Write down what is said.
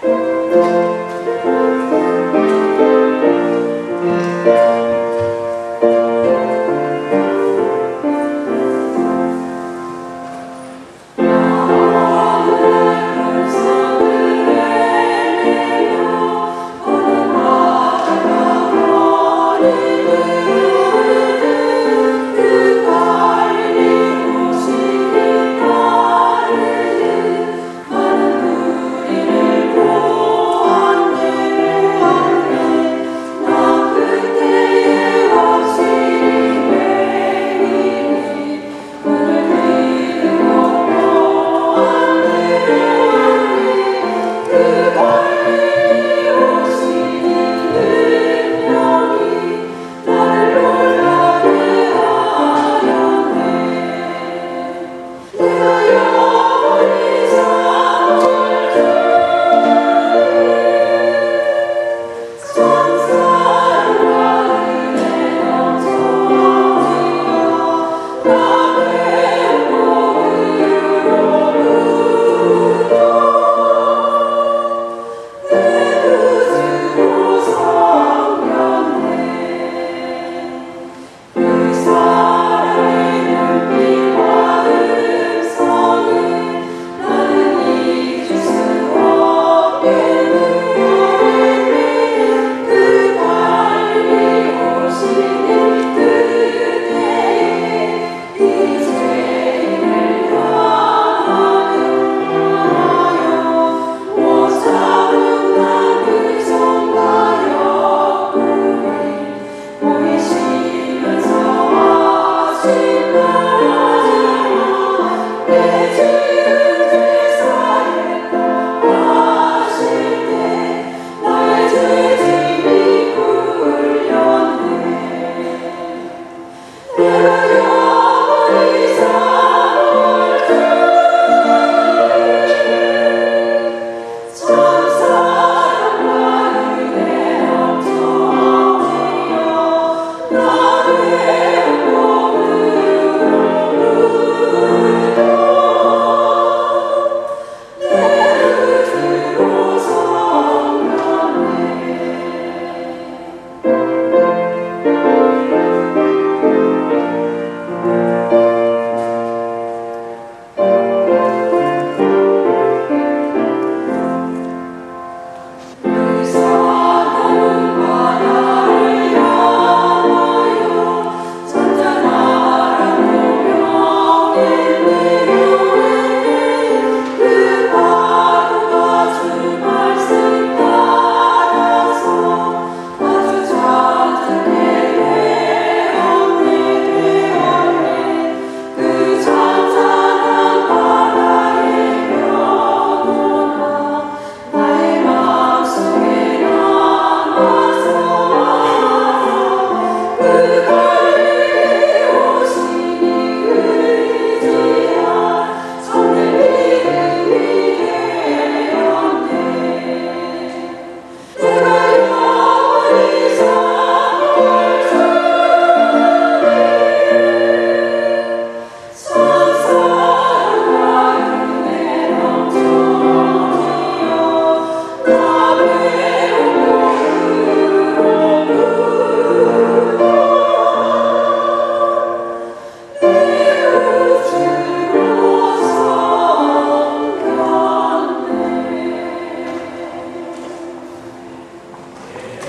Música